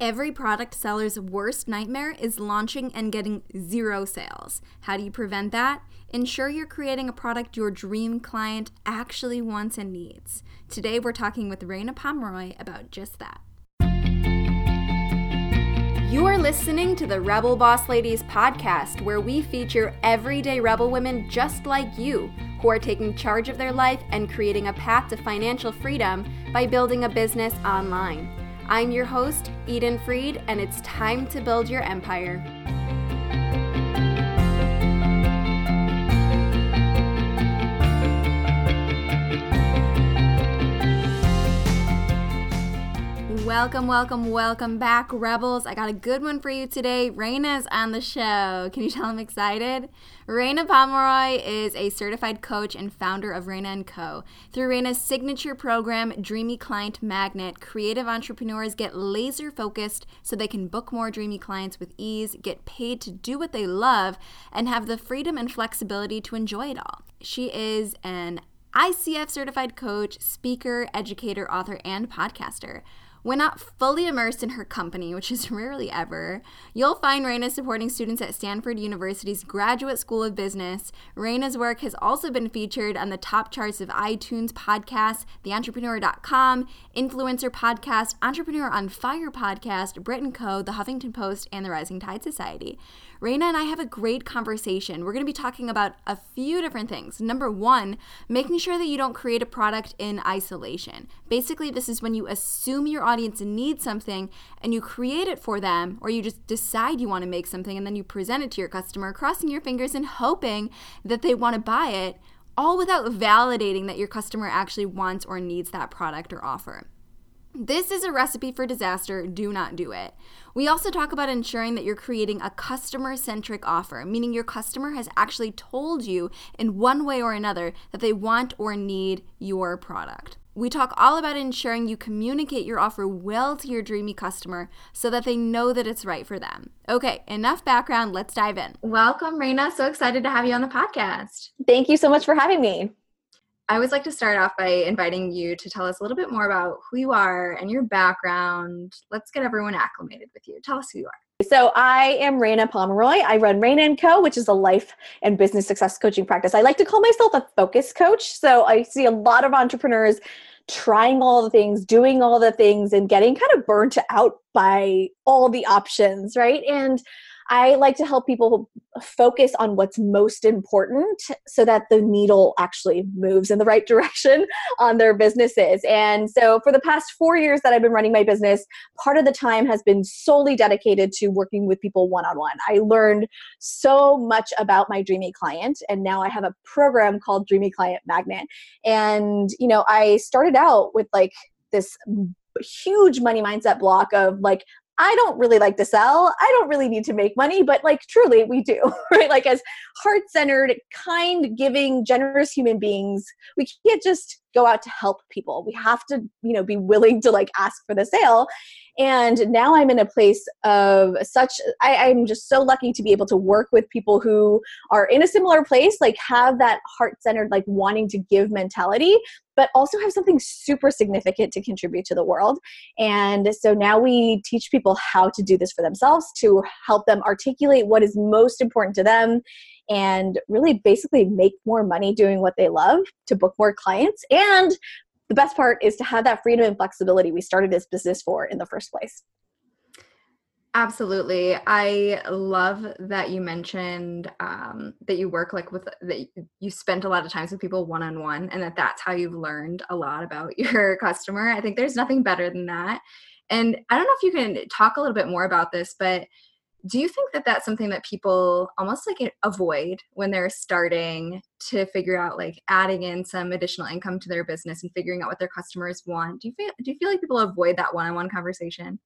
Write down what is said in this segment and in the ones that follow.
Every product seller's worst nightmare is launching and getting zero sales. How do you prevent that? Ensure you're creating a product your dream client actually wants and needs. Today, we're talking with Reina Pomeroy about just that. You are listening to the Rebel Boss Ladies podcast, where we feature everyday rebel women just like you who are taking charge of their life and creating a path to financial freedom by building a business online. I'm your host, Eden Freed, and it's time to build your empire. Welcome, welcome, welcome back, Rebels. I got a good one for you today. Reina's on the show. Can you tell I'm excited? Reina Pomeroy is a certified coach and founder of Reina & Co. Through Reina's signature program, Dreamy Client Magnet, creative entrepreneurs get laser focused so they can book more dreamy clients with ease, get paid to do what they love, and have the freedom and flexibility to enjoy it all. She is an ICF certified coach, speaker, educator, author, and podcaster. When not fully immersed in her company, which is rarely ever, you'll find Reina supporting students at Stanford University's Graduate School of Business. Reina's work has also been featured on the top charts of iTunes podcasts, TheEntrepreneur.com, Influencer Podcast, Entrepreneur on Fire Podcast, Brit & Co., The Huffington Post, and the Rising Tide Society. Reina and I have a great conversation. We're going to be talking about a few different things. Number one, making sure that you don't create a product in isolation. Basically, this is when you assume your audience needs something and you create it for them, or you just decide you want to make something and then you present it to your customer, crossing your fingers and hoping that they want to buy it, all without validating that your customer actually wants or needs that product or offer. This is a recipe for disaster. Do not do it. We also talk about ensuring that you're creating a customer centric offer, meaning your customer has actually told you in one way or another that they want or need your product. We talk all about ensuring you communicate your offer well to your dreamy customer so that they know that it's right for them. Okay, enough background. Let's dive in. Welcome, Reina. So excited to have you on the podcast. Thank you so much for having me. I always like to start off by inviting you to tell us a little bit more about who you are and your background. Let's get everyone acclimated with you. Tell us who you are. So I am Reina Pomeroy. I run Reina & Co., which is a life and business success coaching practice. I like to call myself a focus coach. So I see a lot of entrepreneurs trying all the things, doing all the things, and getting kind of burnt out by all the options, right? And I like to help people focus on what's most important so that the needle actually moves in the right direction on their businesses. And so, for the past four years that I've been running my business, part of the time has been solely dedicated to working with people one on one. I learned so much about my dreamy client, and now I have a program called Dreamy Client Magnet. And, you know, I started out with like this huge money mindset block of like I don't really like to sell. I don't really need to make money, but like truly we do, right? Like as heart centered, kind, giving, generous human beings, we can't just go out to help people. We have to, you know, be willing to like ask for the sale. And now I'm in a place of such, I, I'm just so lucky to be able to work with people who are in a similar place, like have that heart centered, like wanting to give mentality, but also have something super significant to contribute to the world. And so now we teach people how to do this for themselves to help them articulate what is most important to them and really basically make more money doing what they love to book more clients and the best part is to have that freedom and flexibility we started this business for in the first place. Absolutely. I love that you mentioned um, that you work like with that you spent a lot of times with people one on one and that that's how you've learned a lot about your customer. I think there's nothing better than that. And I don't know if you can talk a little bit more about this, but do you think that that's something that people almost like avoid when they're starting to figure out like adding in some additional income to their business and figuring out what their customers want do you feel do you feel like people avoid that one-on-one conversation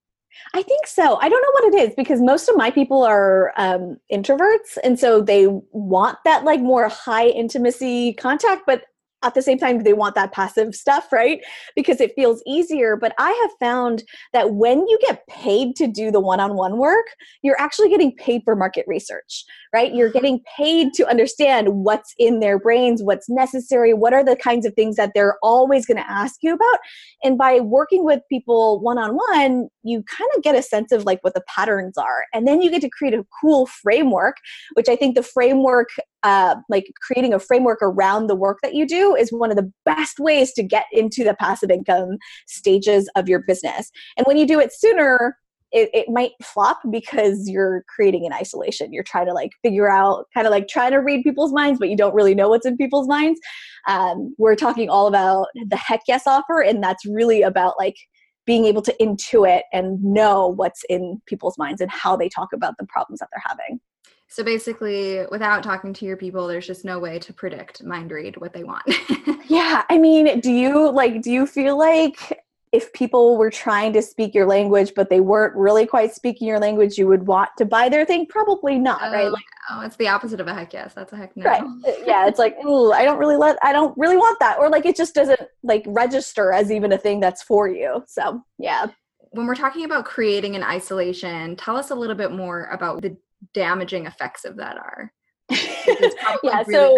I think so. I don't know what it is because most of my people are um, introverts, and so they want that like more high intimacy contact. But at the same time they want that passive stuff right? Because it feels easier but i have found that when you get paid to do the one-on-one work you're actually getting paid for market research right? You're getting paid to understand what's in their brains, what's necessary, what are the kinds of things that they're always going to ask you about. And by working with people one on one, you kind of get a sense of like what the patterns are. And then you get to create a cool framework, which I think the framework uh, like creating a framework around the work that you do is one of the best ways to get into the passive income stages of your business. And when you do it sooner, it, it might flop because you're creating an isolation. You're trying to like figure out, kind of like trying to read people's minds, but you don't really know what's in people's minds. Um, we're talking all about the heck yes offer, and that's really about like being able to intuit and know what's in people's minds and how they talk about the problems that they're having. So basically, without talking to your people, there's just no way to predict mind read what they want. yeah, I mean, do you like do you feel like if people were trying to speak your language but they weren't really quite speaking your language you would want to buy their thing? Probably not oh, right like oh it's the opposite of a heck yes. That's a heck no. Right. Uh, yeah it's like ooh i don't really let i don't really want that. Or like it just doesn't like register as even a thing that's for you. So yeah. When we're talking about creating an isolation tell us a little bit more about the damaging effects of that are yeah really so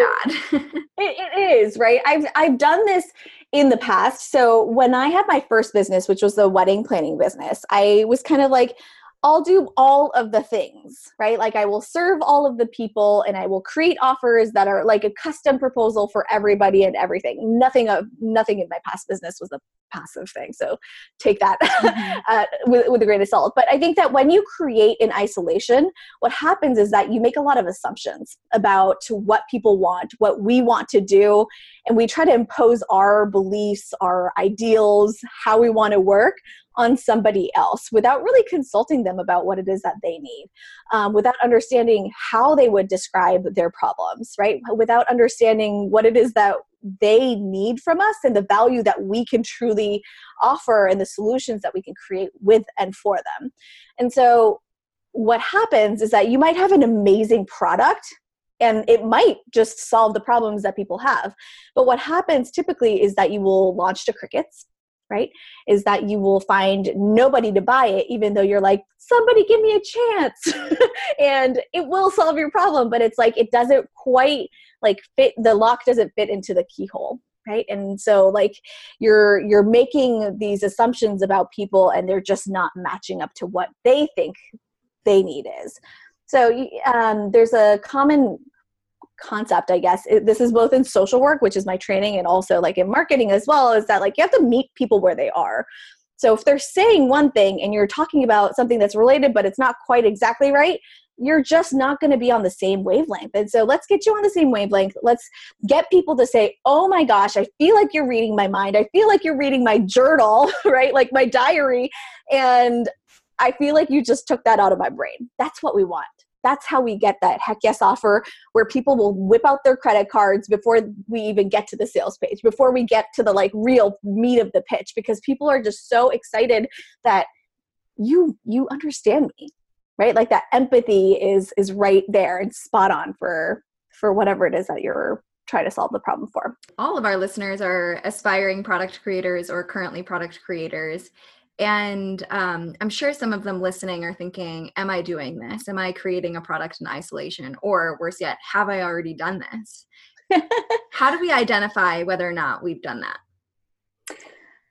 it, it is right i've i've done this in the past. So when I had my first business, which was the wedding planning business, I was kind of like, I'll do all of the things, right? Like I will serve all of the people and I will create offers that are like a custom proposal for everybody and everything. Nothing of nothing in my past business was a passive thing. So take that mm-hmm. uh, with, with a grain of salt. But I think that when you create in isolation, what happens is that you make a lot of assumptions about what people want, what we want to do, and we try to impose our beliefs, our ideals, how we want to work on somebody else without really consulting them about what it is that they need, um, without understanding how they would describe their problems, right? Without understanding what it is that they need from us and the value that we can truly offer and the solutions that we can create with and for them. And so, what happens is that you might have an amazing product and it might just solve the problems that people have. But what happens typically is that you will launch to crickets right is that you will find nobody to buy it even though you're like somebody give me a chance. And it will solve your problem but it's like it doesn't quite like fit the lock doesn't fit into the keyhole right? And so like you're you're making these assumptions about people and they're just not matching up to what they think they need is. So um, there's a common concept i guess it, this is both in social work which is my training and also like in marketing as well is that like you have to meet people where they are so if they're saying one thing and you're talking about something that's related but it's not quite exactly right you're just not going to be on the same wavelength. And so let's get you on the same wavelength. Let's get people to say, oh my gosh, I feel like you're reading my mind. I feel like you're reading my journal, right? Like my diary. And I feel like you just took that out of my brain. That's what we want that's how we get that heck yes offer where people will whip out their credit cards before we even get to the sales page before we get to the like real meat of the pitch because people are just so excited that you you understand me right? Like that empathy is is right there and spot on for for whatever it is that you're trying to solve the problem for. All of our listeners are aspiring product creators or currently product creators and um, I'm sure some of them listening are thinking, Am I doing this? Am I creating a product in isolation? Or worse yet, have I already done this? How do we identify whether or not we've done that?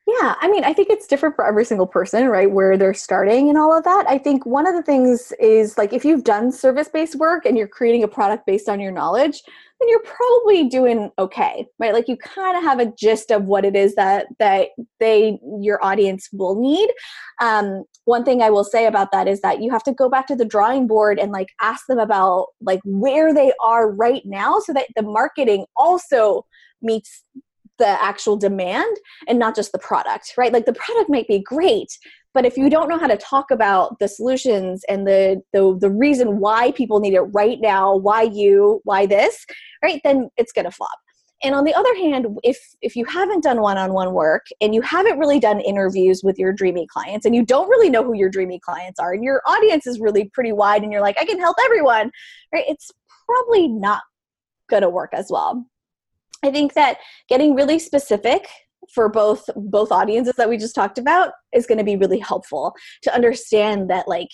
Yeah, I mean, I think it's different for every single person, right? Where they're starting and all of that. I think one of the things is like if you've done service based work and you're creating a product based on your knowledge, then you're probably doing okay, right? Like you kind of have a gist of what it is that that they your audience will need. Um, one thing I will say about that is that you have to go back to the drawing board and like ask them about like where they are right now, so that the marketing also meets the actual demand and not just the product, right? Like the product might be great, but if you don't know how to talk about the solutions and the, the the reason why people need it right now why you why this right then it's going to flop and on the other hand if if you haven't done one-on-one work and you haven't really done interviews with your dreamy clients and you don't really know who your dreamy clients are and your audience is really pretty wide and you're like i can help everyone right it's probably not going to work as well i think that getting really specific for both both audiences that we just talked about is going to be really helpful to understand that like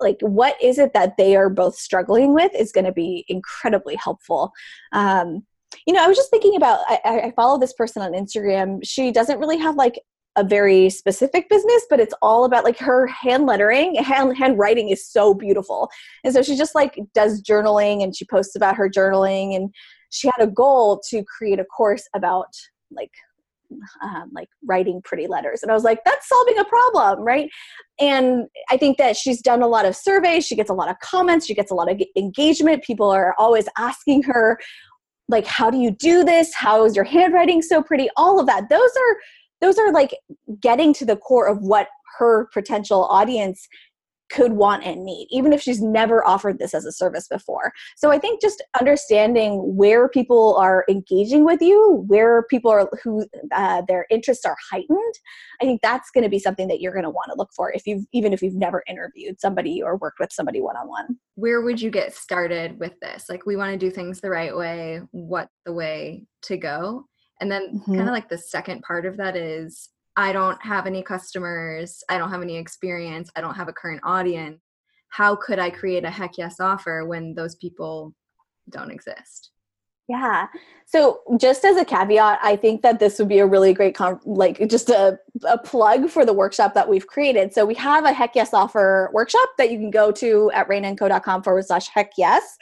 like what is it that they are both struggling with is going to be incredibly helpful um, you know i was just thinking about I, I follow this person on instagram she doesn't really have like a very specific business, but it's all about like her hand lettering, hand handwriting is so beautiful. And so she just like does journaling and she posts about her journaling and she had a goal to create a course about like um, like writing pretty letters. And i was like that's solving a problem right? And i think that she's done a lot of surveys. She gets a lot of comments. She gets a lot of engagement. People are always asking her like how do you do this? How is your handwriting so pretty? All of that. Those are those are like getting to the core of what her potential audience could want and need, even if she's never offered this as a service before. So I think just understanding where people are engaging with you, where people are who uh, their interests are heightened, I think that's going to be something that you're going to want to look for if you've even if you've never interviewed somebody or worked with somebody one on one. Where would you get started with this? Like we want to do things the right way. What the way to go? And then mm-hmm. kind of like the second part of that is I don't have any customers, I don't have any experience, I don't have a current audience. How could I create a heck yes offer when those people don't exist? Yeah. So just as a caveat, I think that this would be a really great, com- like just a, a plug for the workshop that we've created. So we have a heck yes offer workshop that you can go to at reinaandco.com forward slash heck yes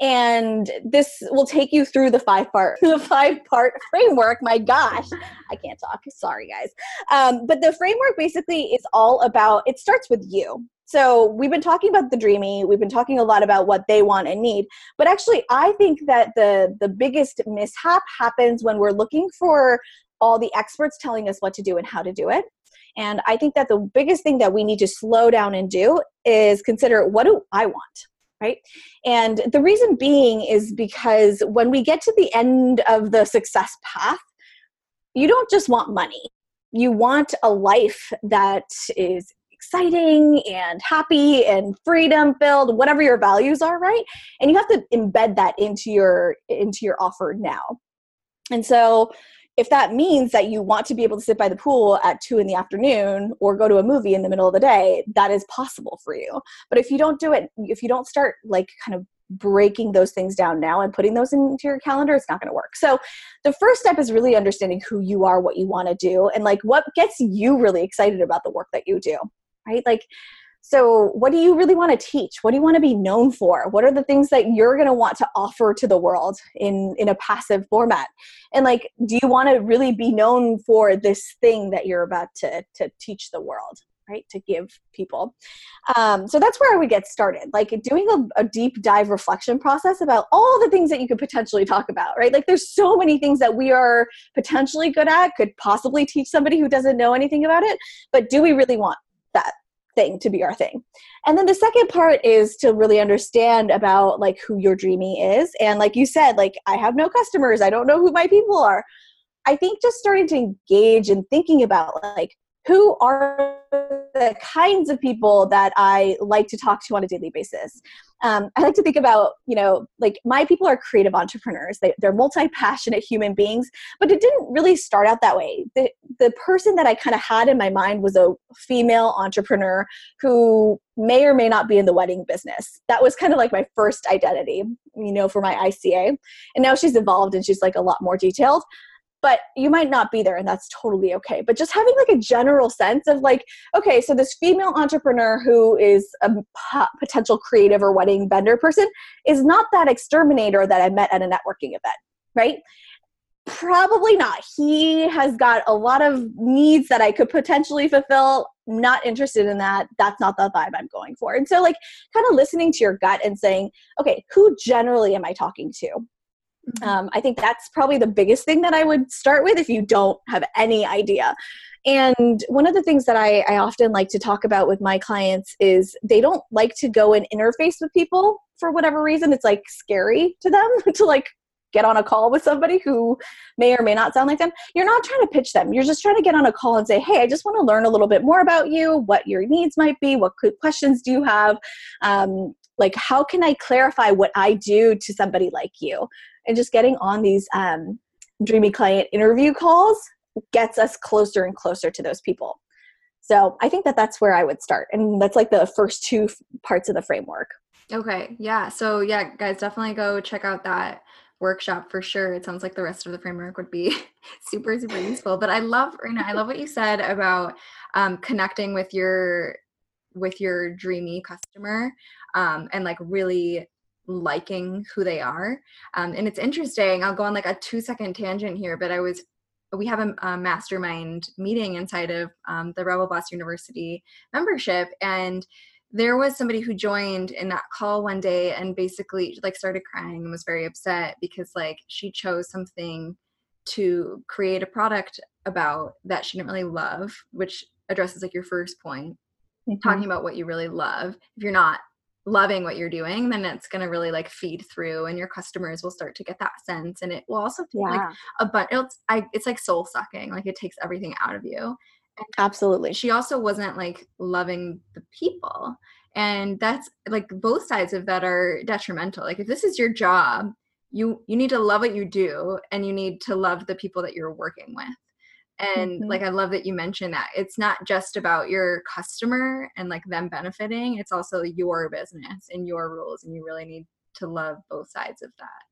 and this will take you through the five part the five part framework. My gosh i can't talk. Sorry guys. Um, but the framework basically is all about it starts with you. So we've been talking about the dreamy. We've been talking a lot about what they want and need. But actually i think that the the biggest mishap happens when we're looking for all the experts telling us what to do and how to do it. And i think that the biggest thing that we need to slow down and do is consider what do i want right? And the reason being is because when we get to the end of the success path, you don't just want money. You want a life that is exciting and happy and freedom filled whatever your values are right and you have to embed that into your into your offer now and so if that means that you want to be able to sit by the pool at two in the afternoon or go to a movie in the middle of the day, that is possible for you. But if you don't do it, if you don't start like kind of breaking those things down now and putting those into your calendar, it's not going to work. So the first step is really understanding who you are, what you want to do, and like what gets you really excited about the work that you do, right? Like, so, what do you really want to teach? What do you want to be known for? What are the things that you're going to want to offer to the world in in a passive format? And like, do you want to really be known for this thing that you're about to to teach the world? right to give people um, so that's where i would get started like doing a, a, deep dive reflection process about all the things that you could potentially talk about right like there's so many things that we are potentially good at could possibly teach somebody who doesn't know anything about it but do we really want that thing to be our thing. And then the second part is to really understand about like who your dreamy is. And like you said, like I have no customers, I don't know who my people are. I think just starting to engage and thinking about like who are the kinds of people that I like to talk to on a daily basis. Um, I like to think about, you know, like my people are creative entrepreneurs. They, they're multi passionate human beings, but it didn't really start out that way. The, the person that I kind of had in my mind was a female entrepreneur who may or may not be in the wedding business. That was kind of like my first identity, you know, for my ICA. And now she's evolved and she's like a lot more detailed but you might not be there and that's totally okay. But just having like a general sense of like okay so this female entrepreneur who is a potential creative or wedding vendor person is not that exterminator that i met at a networking event right? Probably not. He has got a lot of needs that i could potentially fulfill. Not interested in that. That's not the vibe i'm going for. And so like kind of listening to your gut and saying okay who generally am i talking to Um, I think that's probably the biggest thing that I would start with if you don't have any idea. And one of the things that I, I often like to talk about with my clients is they don't like to go and interface with people for whatever reason. It's like scary to them to like get on a call with somebody who may or may not sound like them. You're not trying to pitch them. You're just trying to get on a call and say, hey, I just want to learn a little bit more about you, what your needs might be, what questions do you have? Um, like, how can I clarify what I do to somebody like you? And just getting on these um, dreamy client interview calls gets us closer and closer to those people So I think that that's where I would start. And that's like the first two parts of the framework. Okay. Yeah. So, yeah, guys, definitely go check out that workshop for sure. It sounds like the rest of the framework would be super, super useful. But I love, Reina, I love what you said about um, connecting with your with your dreamy customer um, and like really liking who they are. Um, and it's interesting. I'll go on like a two second tangent here, but I was we have a, a mastermind meeting inside of um, the Rebel Boss University membership, and there was somebody who joined in that call one day and basically like started crying and was very upset because like she chose something to create a product about that she didn't really love which addresses like your first point mm-hmm. talking about what you really love if you're not loving what you're doing then it's going to really like feed through and your customers will start to get that sense and it will also feel yeah. like a but it's I, it's like soul sucking like it takes everything out of you Absolutely. She also wasn't like loving the people. And that's like both sides of that are detrimental. Like if this is your job, you you need to love what you do and you need to love the people that you're working with. And mm-hmm. like I love that you mentioned that. It's not just about your customer and like them benefiting, it's also your business and your rules and you really need to love both sides of that.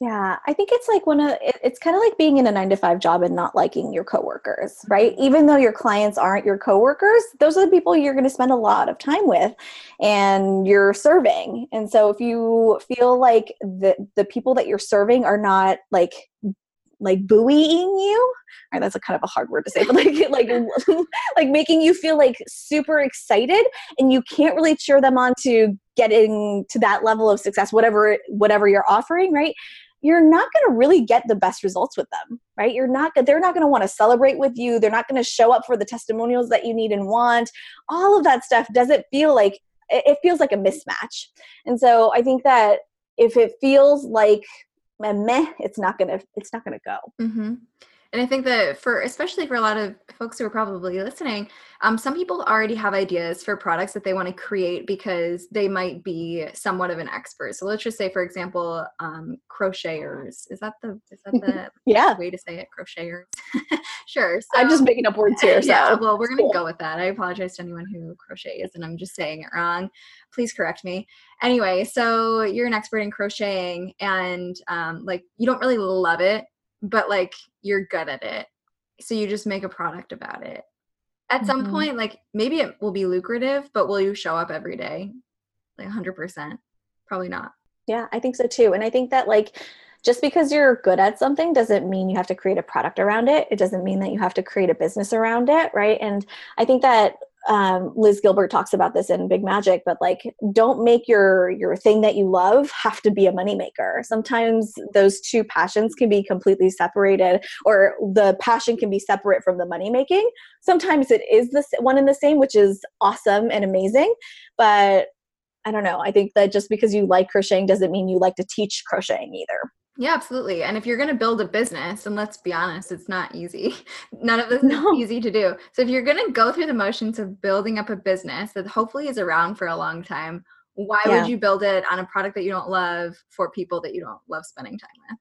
Yeah, I think it's like one of it's kind of like being in a 9 to 5 job and not liking your coworkers, right? Mm-hmm. Even though your clients aren't your coworkers, those are the people you're going to spend a lot of time with and you're serving. And so if you feel like the the people that you're serving are not like like buoying you? Right that's a kind of a hard word to say but like like like making you feel like super excited and you can't really cheer them on to getting to that level of success whatever whatever you're offering right? You're not going to really get the best results with them right? You're not they're not going to want to celebrate with you. They're not going to show up for the testimonials that you need and want. All of that stuff doesn't feel like it feels like a mismatch. And so i think that if it feels like meh it's not gonna it's not gonna go mm-hmm. And I think that for especially for a lot of folks who are probably listening, um, some people already have ideas for products that they want to create because they might be somewhat of an expert. So let's just say, for example, um, crocheters. Is that the is that the yeah way to say it? Crocheters. sure. So, I'm just making up words here. So. Yeah. Well, we're gonna cool. go with that. I apologize to anyone who crochets and I'm just saying it wrong. Please correct me. Anyway, so you're an expert in crocheting and um, like you don't really love it but like you're good at it. So you just make a product about it. At mm-hmm. some point, like maybe it will be lucrative, but will you show up every day? Like 100%? Probably not. Yeah, I think so too. And I think that like just because you're good at something doesn't mean you have to create a product around it. It doesn't mean that you have to create a business around it, right? And I think that um, Liz Gilbert talks about this in Big Magic, but like, don't make your your thing that you love have to be a moneymaker. Sometimes those two passions can be completely separated, or the passion can be separate from the money making. Sometimes it is the one and the same, which is awesome and amazing. But I don't know. I think that just because you like crocheting doesn't mean you like to teach crocheting either. Yeah, absolutely. And if you're going to build a business, and let's be honest, it's not easy. None of this no. is easy to do. So if you're going to go through the motions of building up a business that hopefully is around for a long time, why yeah. would you build it on a product that you don't love for people that you don't love spending time with?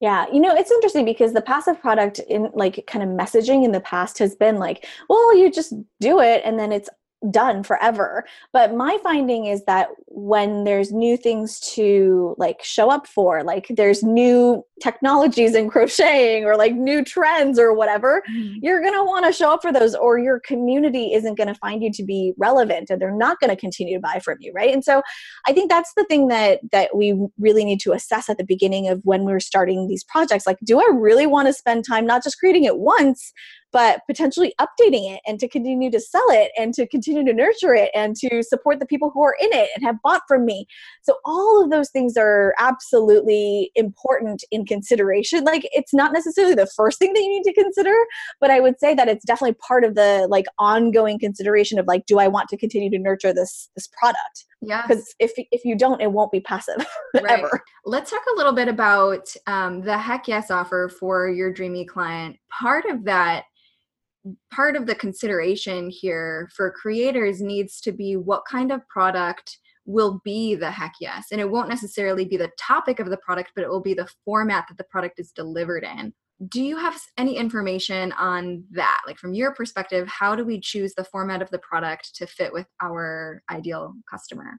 Yeah, you know, it's interesting because the passive product in like kind of messaging in the past has been like, well, you just do it and then it's done forever. But my finding is that when there's new things to like show up for like there's new technologies in crocheting or like new trends or whatever mm-hmm. you're going to want to show up for those or your community isn't going to find you to be relevant and they're not going to continue to buy from you right? And so i think that's the thing that that we really need to assess at the beginning of when we're starting these projects. Like do i really want to spend time not just creating it once but potentially updating it and to continue to sell it and to continue to nurture it and to support the people who are in it and have bought from me. So all of those things are absolutely important in consideration. Like it's not necessarily the first thing that you need to consider, but I would say that it's definitely part of the like ongoing consideration of like do I want to continue to nurture this this product? Yeah. Because if if you don't, it won't be passive right. ever. Let's talk a little bit about um, the Heck Yes offer for your dreamy client. Part of that part of the consideration here for creators needs to be what kind of product will be the heck yes and it won't necessarily be the topic of the product but it will be the format that the product is delivered in do you have any information on that? Like from your perspective, how do we choose the format of the product to fit with our ideal customer?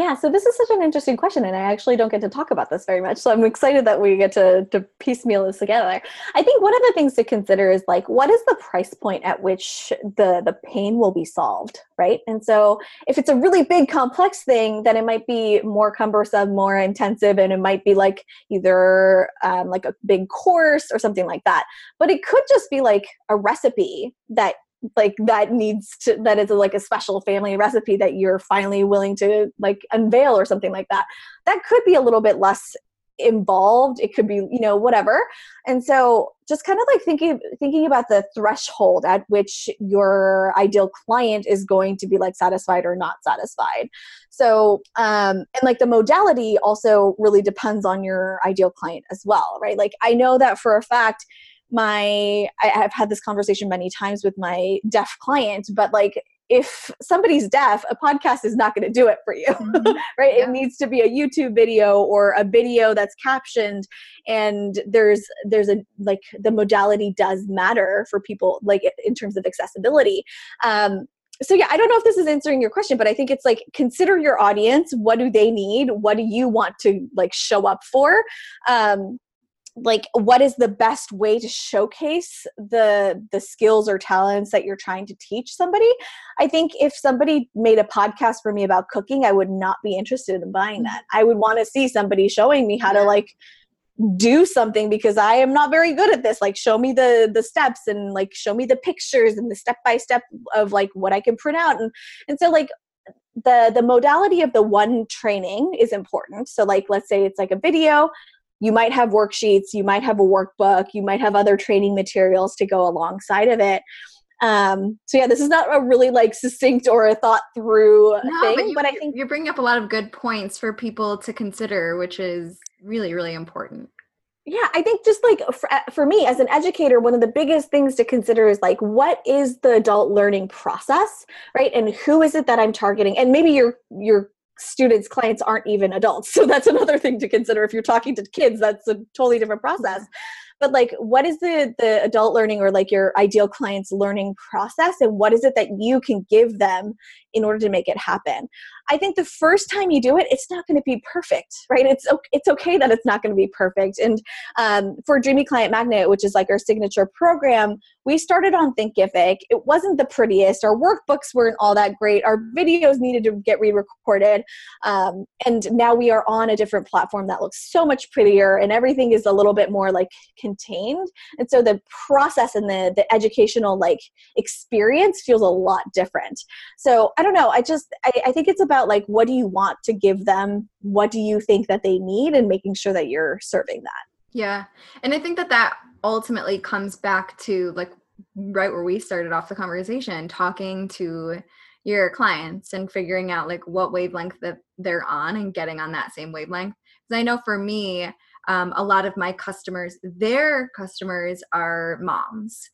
Yeah, so this is such an interesting question, and I actually don't get to talk about this very much. So I'm excited that we get to, to piecemeal this together. I think one of the things to consider is like, what is the price point at which the the pain will be solved, right? And so if it's a really big, complex thing, then it might be more cumbersome, more intensive, and it might be like either um, like a big course or something like that. But it could just be like a recipe that like that needs to that is a, like a special family recipe that you're finally willing to like unveil or something like that. That could be a little bit less involved. It could be you know whatever. And so just kind of like thinking thinking about the threshold at which your ideal client is going to be like satisfied or not satisfied. So um and like the modality also really depends on your ideal client as well right? Like i know that for a fact my I have had this conversation many times with my deaf client, but like if somebody's deaf, a podcast is not going to do it for you, mm-hmm. right? Yeah. It needs to be a YouTube video or a video that's captioned, and there's there's a like the modality does matter for people, like in terms of accessibility. Um, so yeah, I don't know if this is answering your question, but I think it's like consider your audience. What do they need? What do you want to like show up for? Um, like what is the best way to showcase the the skills or talents that you're trying to teach somebody? I think if somebody made a podcast for me about cooking i would not be interested in buying that. Mm-hmm. I would want to see somebody showing me how to like do something because i am not very good at this. Like show me the the steps and like show me the pictures and the step by step of like what i can print out. And and so like the the modality of the one training is important. So like let's say it's like a video you might have worksheets, you might have a workbook, you might have other training materials to go alongside of it. Um, so yeah, this is not a really like succinct or a thought through no, thing, but, you, but I think you're bringing up a lot of good points for people to consider, which is really, really important. Yeah, I think just like for, for me as an educator, one of the biggest things to consider is like, what is the adult learning process, right? And who is it that I'm targeting? And maybe your your students clients aren't even adults. So that's another thing to consider. If you're talking to kids that's a totally different process but like what is the the adult learning or like your ideal client's learning process and what is it that you can give them in order to make it happen? I think the first time you do it it's not going to be perfect right? It's it's okay that it's not going to be perfect and um, for dreamy client magnet which is like our signature program we started on thinkific. It wasn't the prettiest. Our workbooks weren't all that great. Our videos needed to get re-recorded um, and now we are on a different platform that looks so much prettier and everything is a little bit more like contained. And so the process and the the educational like experience feels a lot different. So i don't know i just I, I think it's about like what do you want to give them? What do you think that they need? And making sure that you're serving that. Yeah. And i think that that ultimately comes back to like right where we started off the conversation talking to your clients and figuring out like what wavelength that they're on and getting on that same wavelength. Because i know for me um, a lot of my customers their customers are moms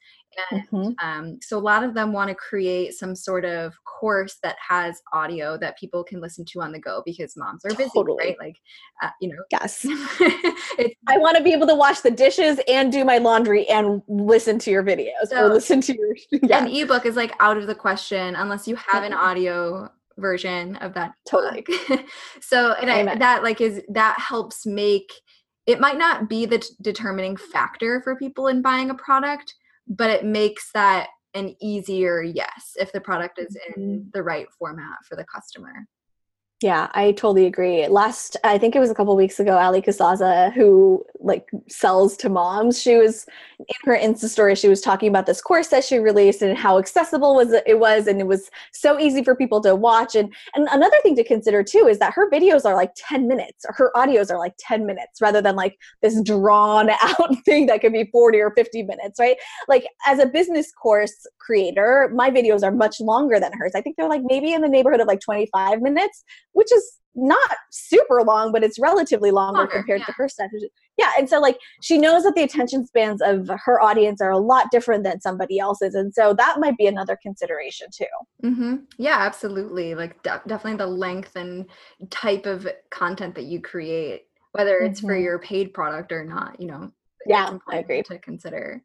and mm-hmm. um, so a lot of them want to create some sort of course that has audio that people can listen to on the go because moms are busy, totally. right? Like, uh, you know. Yes. I want to be able to wash the dishes and do my laundry and listen to your videos so, or listen to your. Yeah. An ebook is like out of the question unless you have an mm-hmm. audio version of that. Totally. so and I, that like is that helps make it might not be the t- determining factor for people in buying a product but it makes that an easier yes if the product is in mm-hmm. the right format for the customer. Yeah, I totally agree. Last, I think it was a couple weeks ago, Allie Casazza, who like sells to moms, she was in her Insta story. She was talking about this course that she released and how accessible was it was, and it was so easy for people to watch. And and another thing to consider too is that her videos are like ten minutes, her audios are like ten minutes, rather than like this drawn out thing that could be forty or fifty minutes, right? Like as a business course creator, my videos are much longer than hers. I think they're like maybe in the neighborhood of like twenty five minutes which is not super long, but it's relatively longer, longer compared yeah. to her stuff. Yeah, and so like she knows that the attention spans of her audience are a lot different than somebody else's, and so that might be another consideration too. Mm-hmm. Yeah, absolutely. Like de- definitely the length and type of content that you create, whether it's mm-hmm. for your paid product or not. You know, Yeah, I agree. To consider.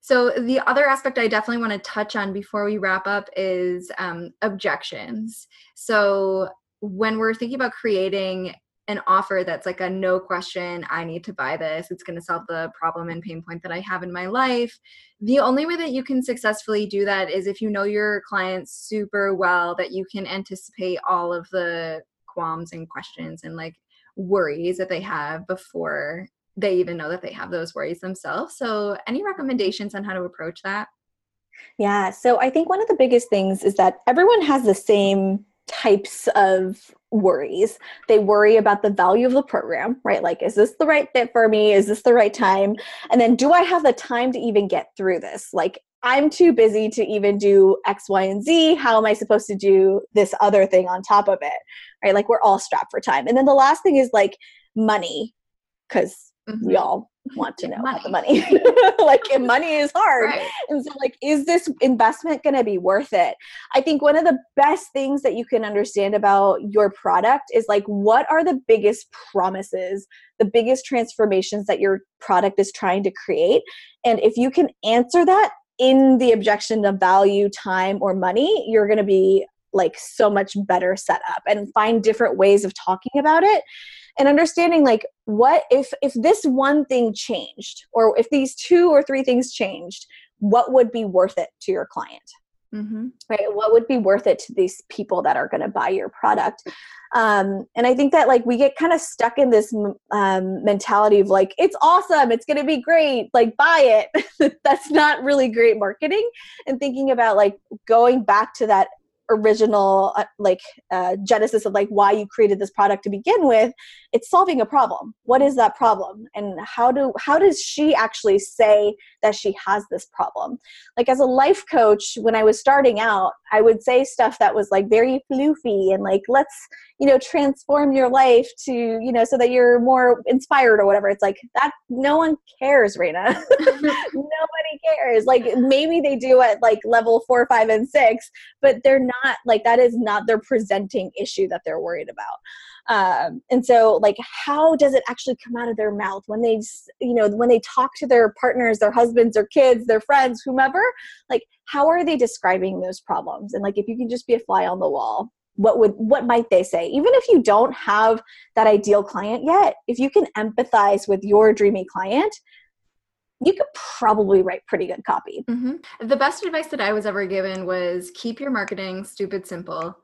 So the other aspect I definitely want to touch on before we wrap up is um, objections. So when we're thinking about creating an offer that's like a no question, I need to buy this, it's going to solve the problem and pain point that I have in my life. The only way that you can successfully do that is if you know your clients super well, that you can anticipate all of the qualms and questions and like worries that they have before they even know that they have those worries themselves. So, any recommendations on how to approach that? Yeah, so I think one of the biggest things is that everyone has the same types of worries. They worry about the value of the program, right? Like, is this the right fit for me? Is this the right time? And then, do I have the time to even get through this? Like, I'm too busy to even do X, Y, and Z. How am I supposed to do this other thing on top of it? Right? Like, we're all strapped for time. And then the last thing is like money, because mm-hmm. we all want to know money. about the money. like money is hard. Right. And so like is this investment going to be worth it? I think one of the best things that you can understand about your product is like what are the biggest promises, the biggest transformations that your product is trying to create? And if you can answer that in the objection of value, time or money, you're going to be like so much better set up and find different ways of talking about it and understanding like what if if this one thing changed or if these two or three things changed what would be worth it to your client? Mm-hmm. right? What would be worth it to these people that are going to buy your product? Um, and i think that like we get kind of stuck in this um, mentality of like it's awesome it's going to be great like buy it. That's not really great marketing and thinking about like going back to that original uh, like uh, genesis of like why you created this product to begin with it's solving a problem. What is that problem? And how do how does she actually say that she has this problem? Like as a life coach when i was starting out i would say stuff that was like very floofy and like let's you know transform your life to you know so that you're more inspired or whatever. It's like that no one cares Reina nobody cares? Like maybe they do at like level four five and six but they're not like that is not their presenting issue that they're worried about. Um, and so like how does it actually come out of their mouth when they you know when they talk to their partners their husbands their kids their friends whomever? Like how are they describing those problems? And like if you can just be a fly on the wall what would what might they say? Even if you don't have that ideal client yet if you can empathize with your dreamy client you could probably write pretty good copy mm-hmm. the best advice that i was ever given was keep your marketing stupid simple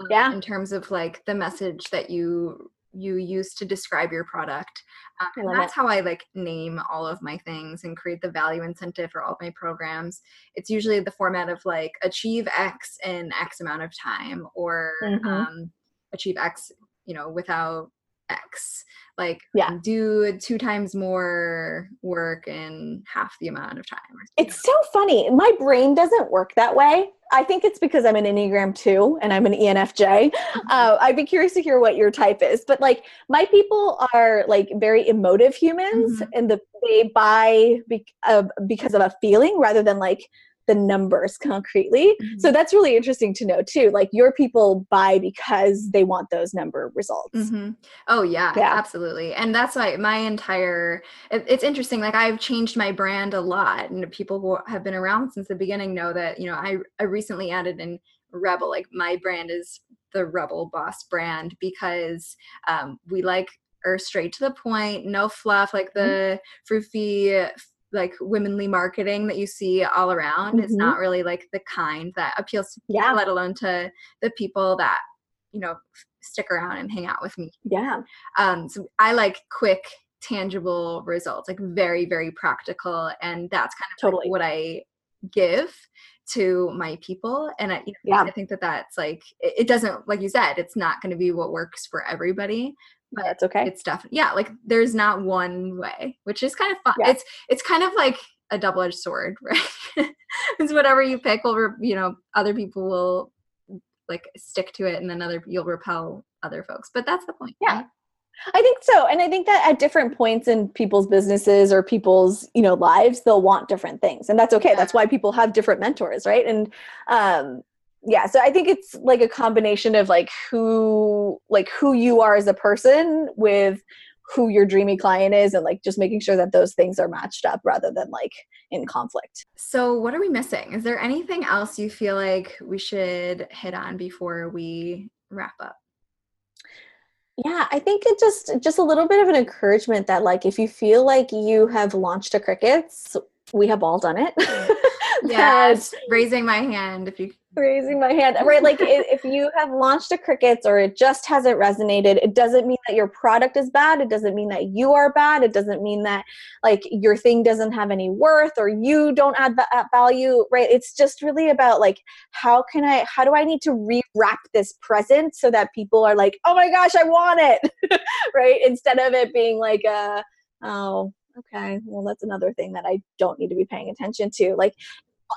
um, yeah in terms of like the message that you you use to describe your product. Um, and that's it. how I like name all of my things and create the value incentive for all my programs. It's usually the format of like achieve X in X amount of time or mm-hmm. um, achieve X, you know, without X. Like yeah. do two times more work in half the amount of time. It's so funny. My brain doesn't work that way. I think it's because I'm an Enneagram 2 and I'm an ENFJ. Mm-hmm. Uh, I'd be curious to hear what your type is. But like my people are like very emotive humans mm-hmm. and the, they buy be, uh, because of a feeling rather than like the numbers concretely. Mm-hmm. So that's really interesting to know too. Like your people buy because they want those number results. Mm-hmm. Oh yeah, yeah, absolutely. And that's why my entire it, it's interesting. Like I've changed my brand a lot, and people who have been around since the beginning know that you know I I recently added in Rebel. Like my brand is the Rebel Boss brand because um, we like are straight to the point, no fluff, like mm-hmm. the mm-hmm. froofy like womanly marketing that you see all around mm-hmm. is not really like the kind that appeals to yeah. let alone to the people that you know stick around and hang out with me yeah um so i like quick tangible results like very very practical and that's kind of totally like what i give to my people and I, you know, yeah. I think that that's like it, it doesn't like you said it's not going to be what works for everybody but that's okay. It's definitely yeah, like there's not one way, which is kind of fun. Yeah. It's it's kind of like a double-edged sword, right? it's whatever you pick will you know other people will like stick to it, and then other you'll repel other folks. But that's the point. Yeah. Right? I think so. And I think that at different points in people's businesses or people's, you know, lives, they'll want different things. And that's okay. Yeah. That's why people have different mentors, right? And um yeah so i think it's like a combination of like who like who you are as a person with who your dreamy client is and like just making sure that those things are matched up rather than like in conflict. So, what are we missing? Is there anything else you feel like we should hit on before we wrap up? Yeah, I think it just just a little bit of an encouragement that like if you feel like you have launched a crickets, we have all done it. yes, raising my hand if you raising my hand right? Like if you have launched a crickets or it just hasn't resonated it doesn't mean that your product is bad. It doesn't mean that you are bad. It doesn't mean that like your thing doesn't have any worth or you don't add that value right? It's just really about like how can i how do i need to rewrap this present so that people are like oh my gosh i want it! Right? Instead of it being like a oh okay well that's another thing that i don't need to be paying attention to like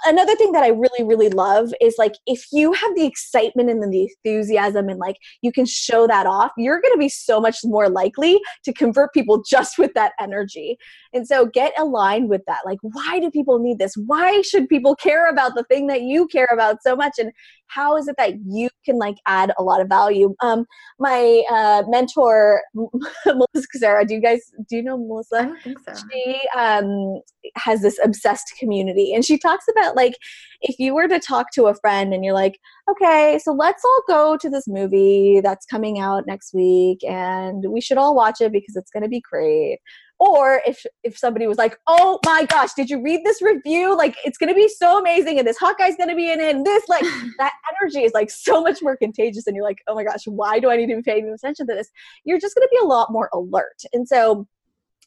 another thing that I really, really love is like if you have the excitement and the enthusiasm and like you can show that off, you're going to be so much more likely to convert people just with that energy. And so get aligned with that. Like, why do people need this? Why should people care about the thing that you care about so much? And how is it that you can like add a lot of value? Um, my uh, mentor, Melissa Cassera, do you guys, do you know Melissa? I don't think so. She um, has this obsessed community and she talks about like, if you were to talk to a friend and you're like, okay, so let's all go to this movie that's coming out next week and we should all watch it because it's going to be great or if if somebody was like oh my gosh did you read this review like it's to be so amazing and this hot guy's going to be in it and this like that energy is like so much more contagious and you're like oh my gosh why do i need to be paying attention to this you're just to be a lot more alert and so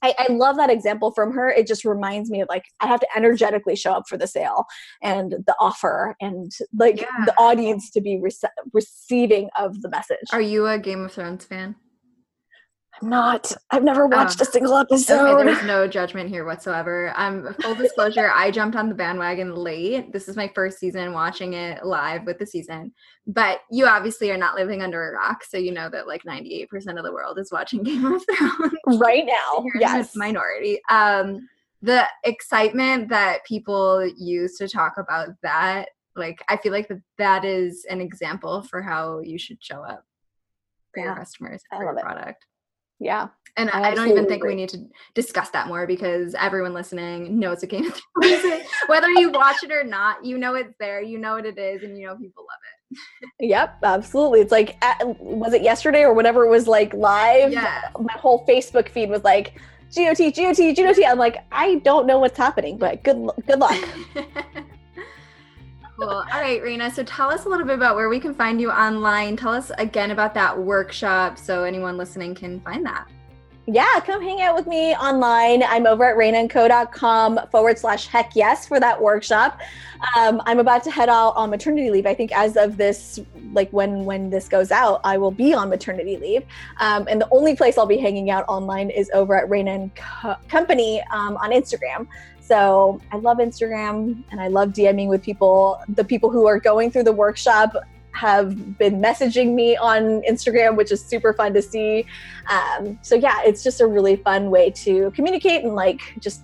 I, I, love that example from her. It just reminds me of like I have to energetically show up for the sale and the offer and like yeah. the audience to be rece- receiving of the message. Are you a Game of Thrones fan? I'm not. I've never watched a single episode. Okay, there's no judgment here whatsoever. Um, full disclosure, I jumped on the bandwagon late. This is my first season watching it live with the season. But you obviously are not living under a rock, so you know that like 98% of the world is watching Game of Thrones right now. yes, minority. Um, the excitement that people use to talk about that, like, I feel like that that is an example for how you should show up for yeah, your customers for your product. Yeah. And I, I don't even think agree. we need to discuss that more because everyone listening knows what Game of Thrones Whether you watch it or not, you know it's there, you know what it is, and you know people love it. yep, absolutely. It's like, was it yesterday or whenever it was like live? Yeah. My whole Facebook feed was like, GOT, GOT, GOT. I'm like, I don't know what's happening, but good, good luck. cool. All right, Reina. So tell us a little bit about where we can find you online. Tell us again about that workshop so anyone listening can find that. Yeah, come hang out with me online. I'm over at reinaandco.com forward slash heck yes for that workshop. Um, I'm about to head out on maternity leave. I think as of this, like when when this goes out, I will be on maternity leave. Um, and the only place I'll be hanging out online is over at Reina and Co- Company um, on Instagram. So I love Instagram and I love DMing with people. The people who are going through the workshop have been messaging me on Instagram, which is super fun to see. Um, so yeah, it's just a really fun way to communicate and like just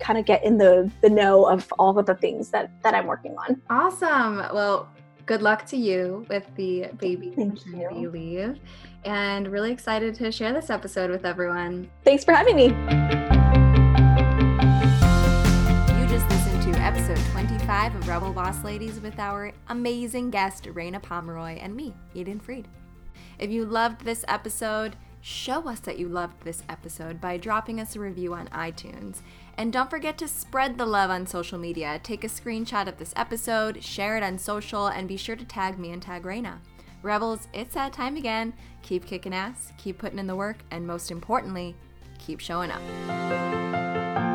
kind of get in the the know of all of the things that that I'm working on. Awesome. Well, good luck to you with the baby maternity leave, and really excited to share this episode with everyone. Thanks for having me. Episode 25 of Rebel Boss Ladies with our amazing guest, Reina Pomeroy, and me, Eden Fried. If you loved this episode, show us that you loved this episode by dropping us a review on iTunes. And don't forget to spread the love on social media. Take a screenshot of this episode, share it on social, and be sure to tag me and tag Raina. Rebels, it's that time again. Keep kicking ass, keep putting in the work, and most importantly, keep showing up.